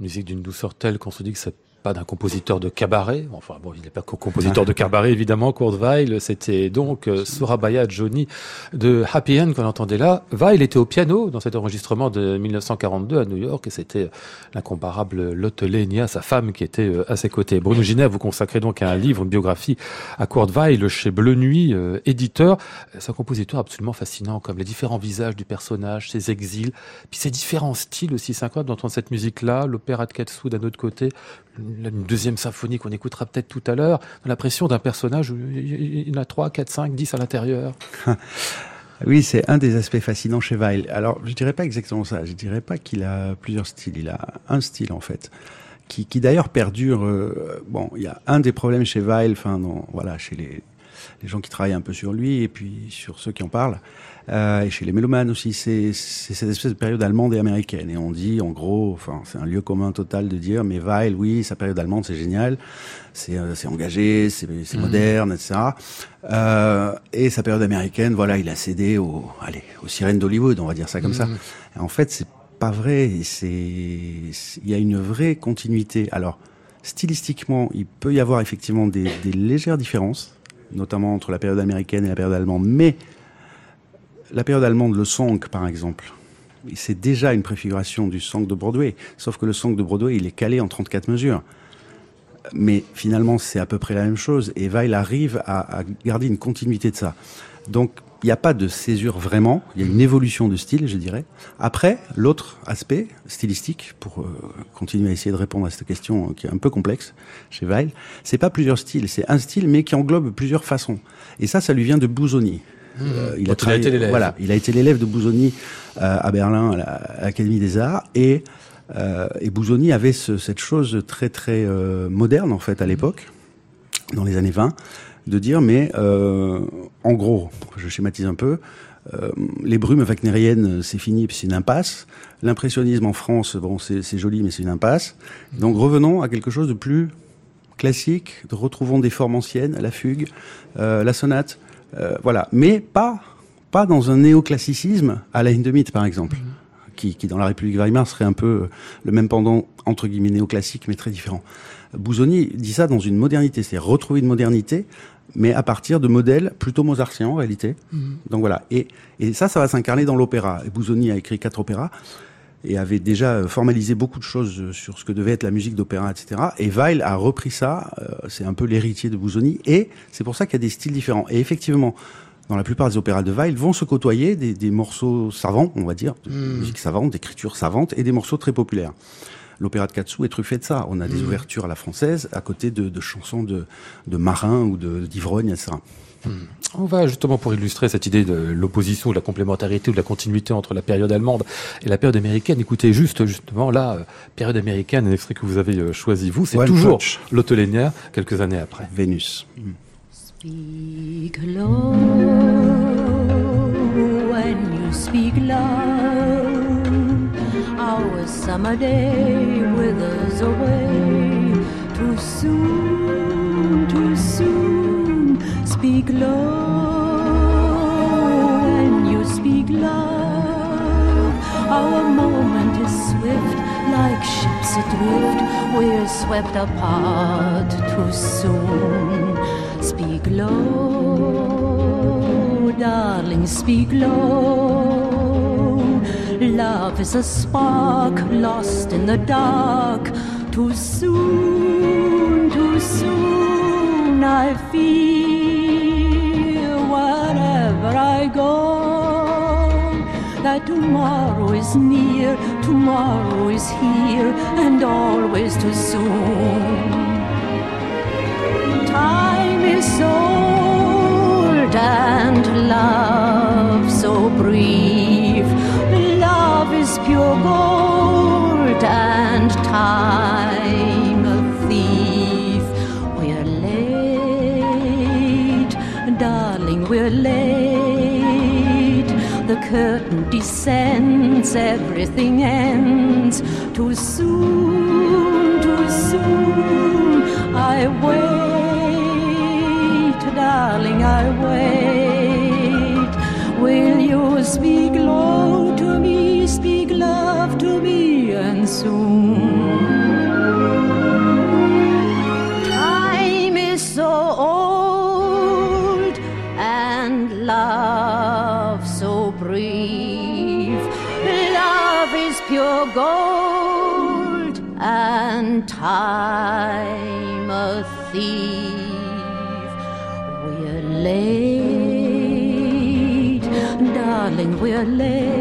Musique d'une douceur telle qu'on se dit que c'est d'un compositeur de cabaret. Enfin bon, il n'est pas co- compositeur de cabaret évidemment. Kurt Weill, c'était donc euh, Surabaya Johnny de Happy End qu'on entendait là. Weill était au piano dans cet enregistrement de 1942 à New York et c'était euh, l'incomparable Lotte Lenya, sa femme, qui était euh, à ses côtés. Bruno Ginet, vous consacrez donc un livre, une biographie à Kurt Weill chez Bleu Nuit, éditeur. C'est un compositeur absolument fascinant, comme les différents visages du personnage, ses exils, puis ses différents styles aussi. C'est incroyable d'entendre cette musique-là, l'opéra de Katsu d'un autre côté, une deuxième symphonie qu'on écoutera peut-être tout à l'heure, on a l'impression d'un personnage où il y en a 3, 4, 5, 10 à l'intérieur. Oui, c'est un des aspects fascinants chez Weil. Alors, je dirais pas exactement ça. Je dirais pas qu'il a plusieurs styles. Il a un style en fait, qui, d'ailleurs perdure. euh, bon, il y a un des problèmes chez Weil, enfin, voilà, chez les, les gens qui travaillent un peu sur lui et puis sur ceux qui en parlent, euh, et chez les mélomanes aussi, c'est cette espèce de période allemande et américaine. Et on dit, en gros, enfin, c'est un lieu commun total de dire, mais Weil, oui, sa période allemande, c'est génial, c'est euh, engagé, c'est c'est moderne, etc. Euh, et sa période américaine, voilà, il a cédé aux, allez, aux sirènes d'Hollywood, on va dire ça comme ça. Et en fait, c'est pas vrai. C'est- il y a une vraie continuité. Alors, stylistiquement, il peut y avoir effectivement des, des légères différences, notamment entre la période américaine et la période allemande. Mais la période allemande, le song, par exemple, c'est déjà une préfiguration du song de Broadway. Sauf que le song de Broadway, il est calé en 34 mesures. Mais finalement, c'est à peu près la même chose. Et Weil arrive à, à garder une continuité de ça. Donc, il n'y a pas de césure vraiment. Il y a une évolution de style, je dirais. Après, l'autre aspect stylistique, pour euh, continuer à essayer de répondre à cette question euh, qui est un peu complexe chez Weil, c'est pas plusieurs styles, c'est un style mais qui englobe plusieurs façons. Et ça, ça lui vient de Busoni. Euh, Dont il a été l'élève. Voilà, il a été l'élève de Busoni euh, à Berlin, à la- à l'Académie des Arts, et, euh, et Busoni avait ce- cette chose très très euh, moderne en fait à l'époque, dans les années 20, de dire mais euh, en gros, je schématise un peu, euh, les brumes wagnériennes c'est fini puis c'est une impasse. L'impressionnisme en France, bon c'est joli mais c'est une impasse. Donc revenons à quelque chose de plus classique, de retrouvons des formes anciennes, la fugue, euh, la sonate, voilà, mais pas pas dans un néoclassicisme à la Hindemith par exemple, qui, qui dans la République Weimar serait un peu le même pendant entre guillemets néoclassique mais très différent. Busoni dit ça dans une modernité, c'est retrouver une modernité, mais à partir de modèles plutôt mozartiens en réalité. Donc voilà, et, et ça, ça va s'incarner dans l'opéra. Et Busoni a écrit quatre opéras et avait déjà euh, formalisé beaucoup de choses euh, sur ce que devait être la musique d'opéra, etc. Et Weil a repris ça, euh, c'est un peu l'héritier de Busoni, et c'est pour ça qu'il y a des styles différents. Et effectivement, dans la plupart des opéras de Weil vont se côtoyer des, des morceaux savants, on va dire, de musique savante, d'écriture savante, et des morceaux très populaires. L'opéra de Katsu est truffé de ça. On a des ouvertures à la française à côté de, de chansons de, de marins ou de d'ivrogne, etc. On va justement pour illustrer cette idée de l'opposition, de la complémentarité ou de la continuité entre la période allemande et la période américaine. Écoutez juste justement là, euh, période américaine, un extrait que vous avez euh, choisi vous, c'est toujours l'Otto-Lénière, quelques années après. Vénus. Speak low when you speak loud. Summer day withers away. Too soon, too soon. Speak low when you speak love. Our moment is swift, like ships adrift. We're swept apart too soon. Speak low, darling, speak low. Love is a spark lost in the dark. Too soon, too soon, I feel wherever I go that tomorrow is near, tomorrow is here, and always too soon. Time is old and love pure gold and time a thief. We're late, darling, we're late. The curtain descends, everything ends. Too soon, too soon. I wait, darling, I wait. Will you speak soon? Time is so old and love so brief. Love is pure gold and time a thief. We're late, darling, we're late.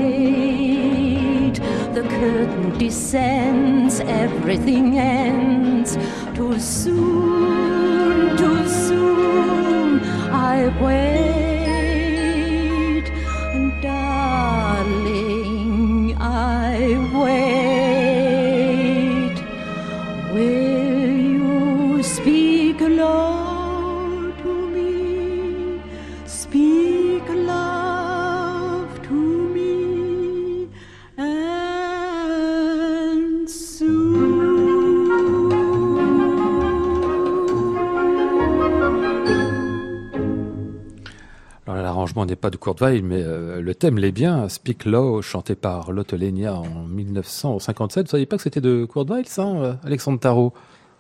Descends, everything ends. Too soon, too soon, I wait, L'arrangement n'est pas de Kurt mais euh, le thème l'est bien. Speak Low, chanté par Lotte Lenya en 1957. Vous saviez pas que c'était de Kurt ça, euh, Alexandre Tarot?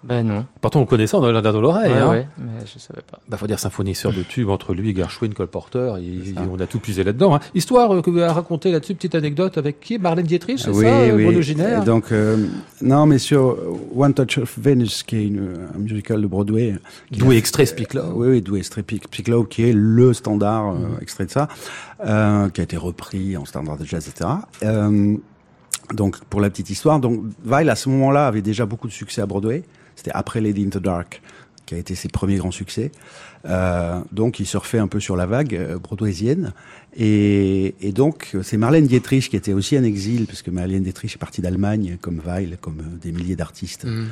Ben non. Pourtant, on le connaissait, on a dans l'oreille. Ouais, hein. ouais, mais je savais pas. Bah, faut dire symphonisseur de tubes entre lui, Gershwin, Cole Porter, et, C'est ça. et on a tout puisé là-dedans. hein. Histoire euh, que vous avez raconté là-dessus, petite anecdote avec qui? Marlène Dietrich, c'est oui, ça, euh, oui. Donc, euh, non, mais sur One Touch of Venus, qui est une, un musical de Broadway. qui Doué a- extrait Speak Low. Euh, oui, oui, Doué extrait Speak Speak Low, qui est le standard euh, extrait de ça, euh, qui a été repris en standard de jazz, etc. Euh, donc, pour la petite histoire, donc Weil à ce moment-là avait déjà beaucoup de succès à Broadway. C'était après Lady in the Dark, qui a été ses premiers grands succès. Euh, donc, il surfait un peu sur la vague euh, broadwaysienne. Et, et donc, c'est Marlène Dietrich qui était aussi en exil, parce que Marlène Dietrich est partie d'Allemagne, comme Weil, comme euh, des milliers d'artistes Mm.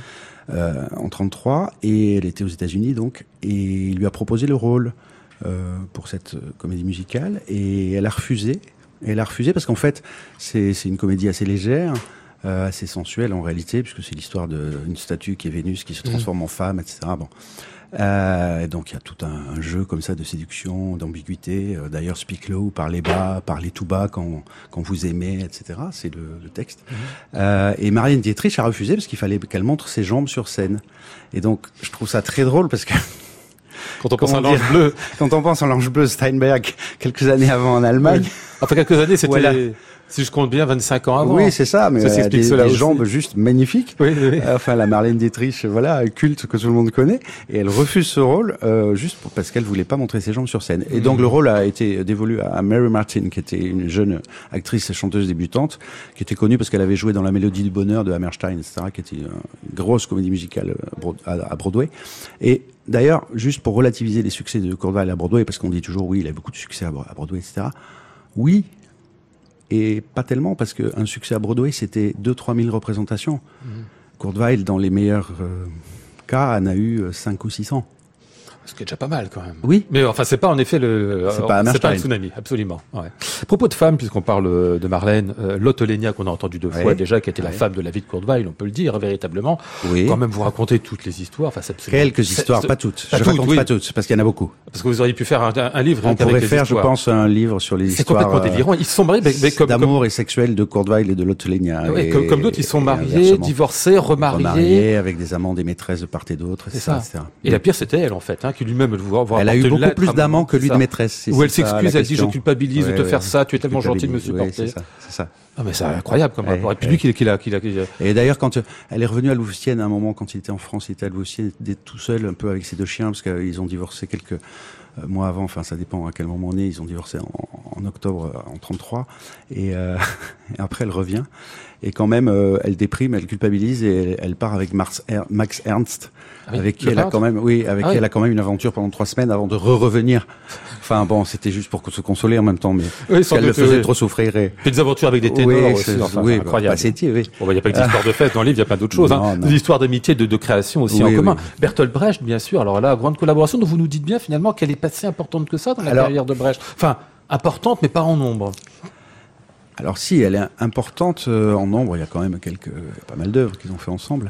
euh, en 33 et elle était aux États-Unis donc et il lui a proposé le rôle euh, pour cette euh, comédie musicale et elle a refusé. Elle a refusé parce qu'en fait c'est une comédie assez légère, euh, assez sensuelle en réalité puisque c'est l'histoire d'une statue qui est Vénus qui se transforme en femme, etc. Bon. Euh, et donc il y a tout un, un jeu comme ça de séduction, d'ambiguïté. Euh, D'ailleurs, speak low, parlez bas, parlez tout bas quand, quand vous aimez, etc. C'est le, le texte. Euh, et Marianne Dietrich a refusé parce qu'il fallait qu'elle montre ses jambes sur scène. Et donc je trouve ça très drôle parce que Quand on pense à l'ange bleu. quand on pense à l'ange bleu Steinberg quelques années avant en Allemagne, Enfin, quelques années, c'était. Si je compte bien, 25 ans avant. oui c'est ça, mais Ça s'explique des, cela des jambes juste magnifiques. Oui, oui. Euh, Enfin, la Marlène Dietrich, voilà, culte que tout le monde connaît, et elle refuse ce rôle euh, juste parce qu'elle voulait pas montrer ses jambes sur scène. Et Mhm. donc le rôle a été dévolu à Mary Martin, qui était une jeune actrice et chanteuse débutante, qui était connue parce qu'elle avait joué dans La Mélodie du Bonheur de Hammerstein, etc., qui était euh, une grosse comédie musicale euh, à, Broadway. Et d'ailleurs, juste pour relativiser les succès de Weill à Broadway, parce qu'on dit toujours oui, il a beaucoup de succès à Broadway, etc. Oui, et pas tellement parce qu'un succès à Broadway, c'était 2-3 000 représentations. Kurt Weill, dans les meilleurs euh, cas, en a eu 5 ou 600. Ce qui est déjà pas mal quand même. Oui. Mais enfin, c'est pas en effet le. C'est euh, pas c'est pas un Hammerstein. tsunami, absolument. Ouais. À propos de femmes, puisqu'on parle euh, de Marlène, euh, Lotte qu'on a entendu deux Ouais. fois déjà, qui était la Ouais. femme de la vie de Courtevaille, on peut le dire véritablement. Oui. Quand même, vous racontez toutes les histoires. Enfin, c'est absolument- Quelques c'est- histoires, c'est- pas toutes. Pas je toutes, raconte oui. pas toutes, parce qu'il y en a beaucoup. Parce que vous auriez pu faire un, un livre On pourrait faire, je pense, un livre sur les C'est histoires complètement euh, délirant. Ils sont mariés, mais, mais comme, comme, d'amour et sexuel de Courtevaille et de Lottelenia. ouais, et- comme, comme d'autres, ils sont et mariés, divorcés, remariés. Remariés, avec des amants, des maîtresses de part et d'autre, C'est. Et la pire, c'était elle, en fait, hein, qui lui-même Elle a eu beaucoup lettre plus d'amants que lui de ça. maîtresses. c'est- Où elle s'excuse, la elle dit je culpabilise de te faire ça, tu es tellement gentil de me supporter. c'est ça. Ah, mais c'est incroyable comme rapport. Et puis lui, qu'il qu'il a, qu'il a, qu'il a- Et d'ailleurs, quand elle est revenue à Louveciennes, à un moment, quand il était en France, il était à Louveciennes, il était tout seul, un peu avec ses deux chiens, parce qu'ils ont divorcé quelques euh, mois avant, enfin, ça dépend à quel moment on est, ils ont divorcé en, en octobre, euh, en 33, et, euh, et après, elle revient, et quand même, euh, elle déprime, elle culpabilise, et elle, elle part avec Mars Er- Max Ernst, Ah oui, avec qui le elle a quand même, oui, avec Ah qui oui. elle a quand même une aventure pendant trois semaines avant de re-revenir. Enfin, bon, c'était juste pour se consoler en même temps, mais Oui, sans qu'elle le faisait trop souffrir et, des aventures avec des ténors oui, aussi. c'est- Enfin, oui, incroyable. bah, oui. Bon, bah, il n'y a pas que des histoires de fête dans le livre, il y a plein d'autres choses. Non, hein. non. Des histoires d'amitié, de, de création aussi en commun. Bertolt Brecht, bien sûr. Alors là, grande collaboration dont vous nous dites bien finalement qu'elle est pas si importante que ça dans la Alors- carrière de Brecht. Enfin, importante, mais pas en nombre. Alors si, elle est importante euh, en nombre, il y a quand même quelques, pas mal d'œuvres qu'ils ont fait ensemble.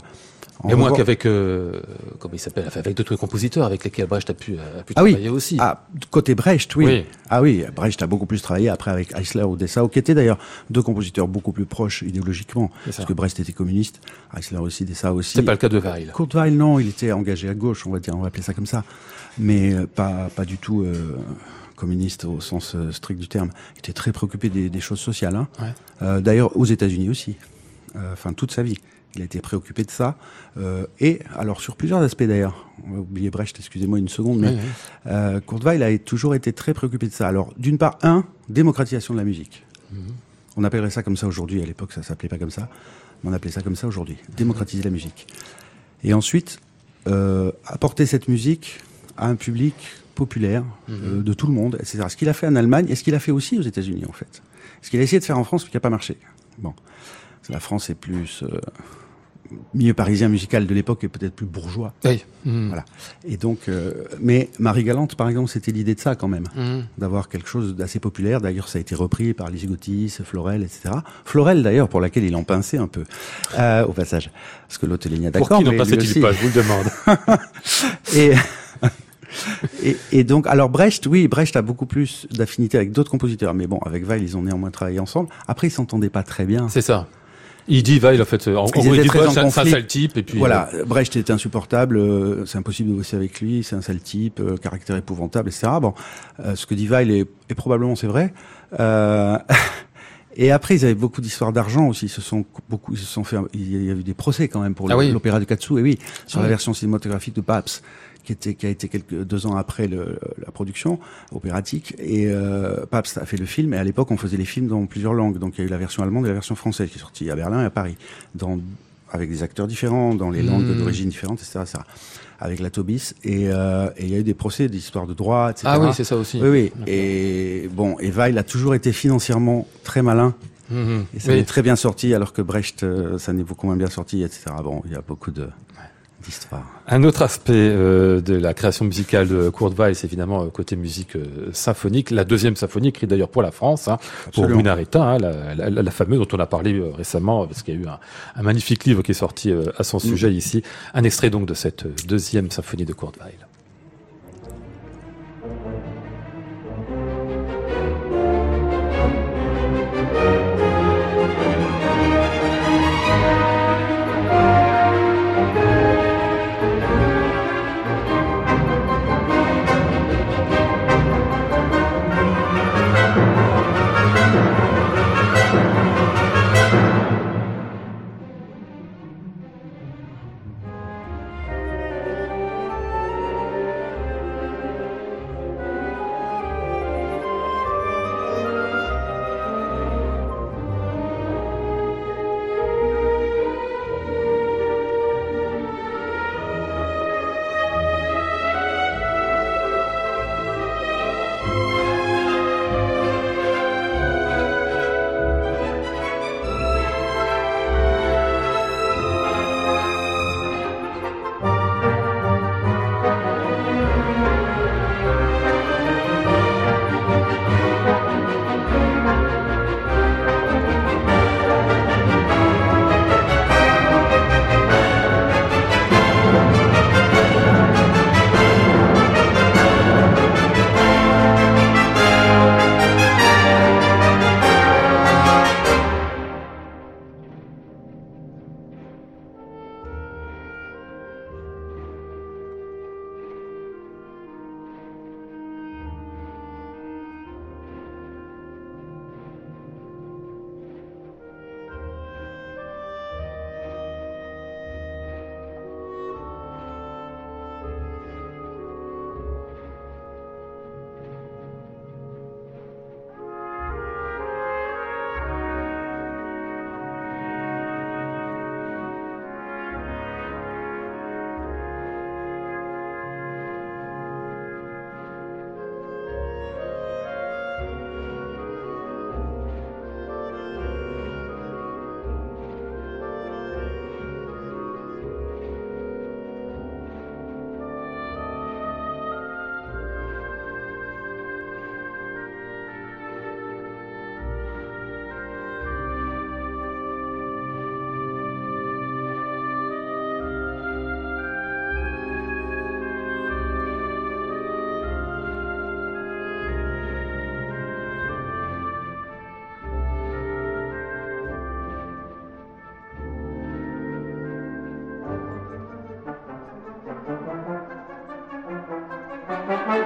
En Et moins qu'avec, euh, comment il s'appelle, enfin, avec d'autres compositeurs avec lesquels Brecht a pu, a pu Ah oui. travailler aussi. Ah, côté Brecht, oui. Oui. Ah oui, Brecht a beaucoup plus travaillé après avec Eisler ou Dessau, qui étaient d'ailleurs deux compositeurs beaucoup plus proches idéologiquement, parce que Brecht était communiste, Eisler aussi, Dessau aussi. C'est pas le cas de Weil. Kurt Weill, non, il était engagé à gauche, on va dire, on va appeler ça comme ça, mais euh, pas pas du tout euh, communiste au sens euh, strict du terme. Était très préoccupé des, des choses sociales. Hein. Ouais. Euh, D'ailleurs, aux États-Unis aussi. Euh, Enfin, toute sa vie, il a été préoccupé de ça. Euh, et alors sur plusieurs aspects d'ailleurs. On va oublier Brecht, excusez-moi une seconde, mais Oui, oui. euh, Weill a toujours été très préoccupé de ça. Alors, d'une part, un, démocratisation de la musique. On appellerait ça comme ça aujourd'hui. À l'époque, ça s'appelait pas comme ça. Mais on appelait ça comme ça aujourd'hui. Démocratiser la musique. Et ensuite, euh, apporter cette musique à un public populaire euh, de tout le monde, etc. Ce qu'il a fait en Allemagne? Et ce qu'il a fait aussi aux États-Unis, en fait? Ce qu'il a essayé de faire en France, mais qui n'a pas marché? Bon, la France est plus euh, milieu parisien musical de l'époque est peut-être plus bourgeois. Oui. Mhm. Voilà. Et donc, euh, mais Marie Galante, par exemple, c'était l'idée de ça quand même, Mhm. d'avoir quelque chose d'assez populaire. D'ailleurs, ça a été repris par Lise Gautis, Florel, etc. Florel, d'ailleurs, pour laquelle il en pinçait un peu, euh, au passage. Parce que est Pour d'accord, qui n'en aussi. pas Je vous le demande. Et, et, et donc, alors Brecht, oui, Brecht a beaucoup plus d'affinité avec d'autres compositeurs, mais bon, avec Weill, ils ont néanmoins travaillé ensemble. Après, ils s'entendaient pas très bien. C'est ça. Il dit Weil, en fait, en, en gros, il dit c'est un- sale type, et puis. Voilà, euh, Brecht était insupportable, euh, c'est impossible de bosser avec lui, c'est un sale type, euh, caractère épouvantable, etc. Bon, euh, ce que dit Weil est, probablement c'est vrai. Euh, et après, ils avaient beaucoup d'histoires d'argent aussi. Ils se sont beaucoup, ils se sont fait, il y a eu des procès quand même pour Ah oui. l'opéra de Katsu, et oui, sur Ah la oui. version cinématographique de Paps, qui était, qui a été quelques deux ans après le, la production opératique. Et euh, Pabst a fait le film. Et à l'époque, on faisait les films dans plusieurs langues. Donc il y a eu la version allemande et la version française qui est sortie à Berlin et à Paris, dans, avec des acteurs différents, dans les Mmh. langues d'origine différentes, etc., etc. Avec la Tobis. Et euh, et il y a eu des procès, des histoires de droit, etc. Ah oui, c'est ça aussi. Oui, oui. Et bon, et Weill a toujours été financièrement très malin. Mhm. Et ça Oui. est très bien sorti, alors que Brecht, euh, ça n'est beaucoup moins bien sorti, etc. Bon, il y a beaucoup de Un autre aspect euh, de la création musicale de Kurt c'est évidemment euh, côté musique euh, symphonique. La deuxième symphonie, écrite d'ailleurs pour la France, hein, pour. Munareta, hein, la, la, la- fameuse dont on a parlé euh, récemment, parce qu'il y a eu un, un magnifique livre qui est sorti euh, à son sujet ici. Un extrait donc de cette euh, deuxième symphonie de Kurt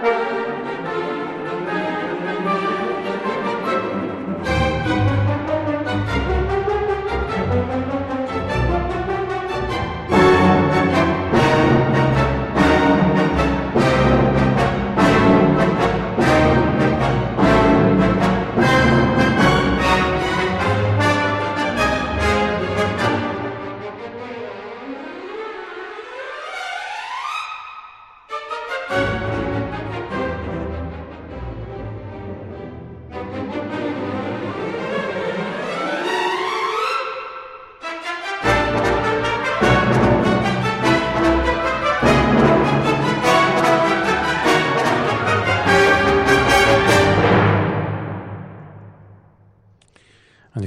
Weill. Un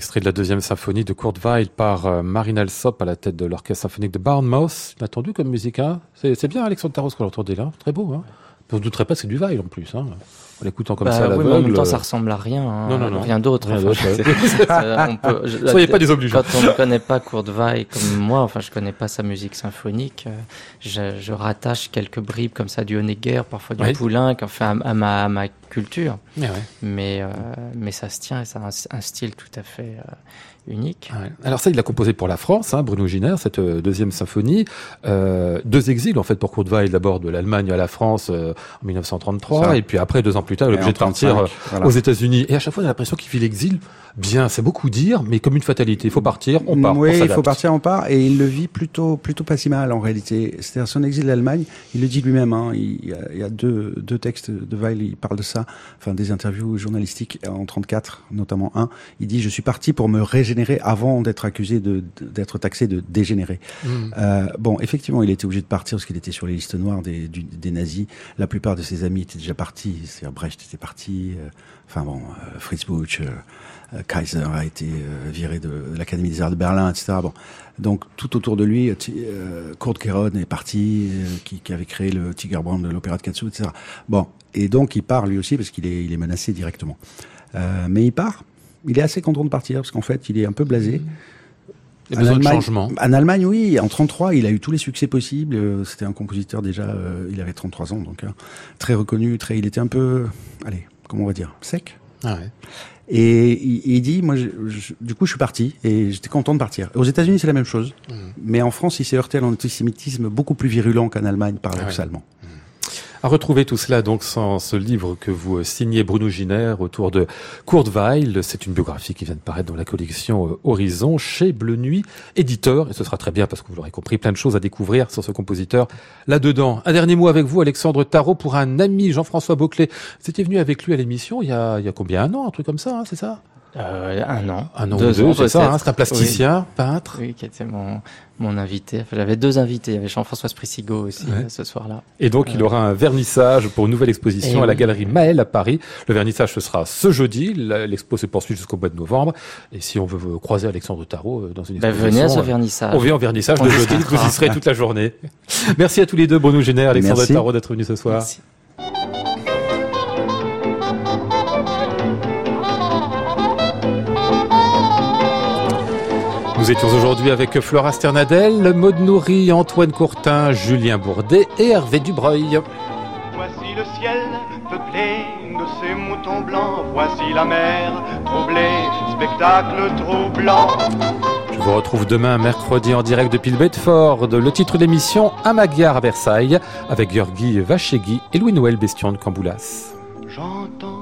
extrait de la deuxième symphonie de Kurt Weill par euh, Marine Alsop à la tête de l'orchestre symphonique de Bournemouth. Attendu comme musique, hein c'est, bien Alexandre Taros qu'on l'entendait là, très beau. Hein on ne douterait pas que c'est du Weill en plus. Hein. En l'écoutant comme Bah ça à oui, mais en même temps, ça ressemble à rien. hein, Non, non, non. Rien d'autre. Enfin, Soyez pas désobligeants. Quand on ne connaît pas Kurt Weill comme moi, enfin, je connais pas sa musique symphonique, euh, je, je rattache quelques bribes comme ça du Honegger, parfois du Oui. Poulenc, enfin, à, à ma, à ma culture. Mais ouais. Mais, euh, mais ça se tient et ça a un, un style tout à fait euh, unique. Ouais. Alors ça, il l'a composé pour la France, hein, Bruno Giner, cette euh, deuxième symphonie. Euh, deux exils, en fait, pour Kurt Weill, d'abord de l'Allemagne à la France euh, en 1933, Ça. et puis après, deux ans plus tard, il est obligé de partir 35, euh, voilà. aux États-Unis. Et à chaque fois, on a l'impression qu'il vit l'exil. Bien, c'est beaucoup dire, mais comme une fatalité. Il faut partir, on part. Oui, on il faut partir, on part, et il le vit plutôt, plutôt pas si mal en réalité. C'est-à-dire son exil d'Allemagne, il le dit lui-même. Hein, il, y a, il y a deux, deux textes de Weil, il parle de ça, enfin des interviews journalistiques en 34, notamment un. Il dit je suis parti pour me régénérer avant d'être accusé de d'être taxé de dégénérer. Mhm. Euh, bon, effectivement, il était obligé de partir parce qu'il était sur les listes noires des, du- des nazis. La plupart de ses amis étaient déjà partis. C'est-à-dire Brecht était parti. euh, Enfin bon, euh, Fritz Buch, euh, Kaiser a été viré de, de l'Académie des Arts de Berlin, etc. Bon, donc tout autour de lui, Kurt Keron est parti, qui, qui avait créé le Tigerbrand de l'opéra de Katsu, etc. Bon, et donc il part lui aussi parce qu'il est, il est menacé directement. Mais il part. Il est assez content de partir parce qu'en fait, il est un peu blasé. Il y a besoin de Allemagne- changement. En Allemagne, oui. En 33, il a eu tous les succès possibles. Euh, C'était un compositeur déjà. euh, il avait 33 ans, donc euh, très reconnu. Très, il était un peu, allez, comment on va dire, sec. Ah ouais. Et il, il dit, moi, je- je- du coup, je suis parti et j'étais content de partir. Aux États-Unis, c'est la même chose, Mmh. mais en France, il s'est heurté à l'antisémitisme beaucoup plus virulent qu'en Allemagne, Ah paradoxalement. À retrouver tout cela donc sans ce livre que vous euh, signez Bruno Giner autour de Kurt Weill. C'est une biographie qui vient de paraître dans la collection euh, Horizon chez Bleu Nuit, éditeur. Et ce sera très bien parce que vous l'aurez compris, plein de choses à découvrir sur ce compositeur là-dedans. Un dernier mot avec vous, Alexandre Tarot, pour un ami, Jean-François Beauclet. Vous étiez venu avec lui à l'émission il y a, il y a combien Un an, un truc comme ça, hein, c'est ça? Euh, un an. Un an Deux ou deux, c'est ça. hein, c'est un plasticien, peintre. Oui, qui était mon, mon invité. Enfin, J'avais deux invités. Il y avait Jean-François Spricigo aussi Ouais. euh, ce soir-là. Et donc, il Euh, aura un vernissage pour une nouvelle exposition à la oui. galerie Maël à Paris. Le vernissage, ce sera ce jeudi. L'expo se poursuit jusqu'au mois de novembre. Et si on veut croiser Alexandre Tarot euh, dans une Ben, exposition... venez à ce vernissage. On vient en vernissage On le jeudi, vous y serez toute la journée. Merci à tous les deux, Bruno Génère, Alexandre Merci. Tarot, d'être venus ce soir. Merci. Nous étions aujourd'hui avec Flora Sternadel, Maud Nourri, Antoine Courtin, Julien Bourdet et Hervé Dubreuil. Voici le ciel peuplé de ces moutons blancs. Voici la mer troublée, spectacle troublant. Je vous retrouve demain, mercredi, en direct depuis le Bedford. Le titre de l'émission, Un Magyar à Versailles, avec Georgi Vachegui et Louis-Noël Bestion de Camboulas. J'entends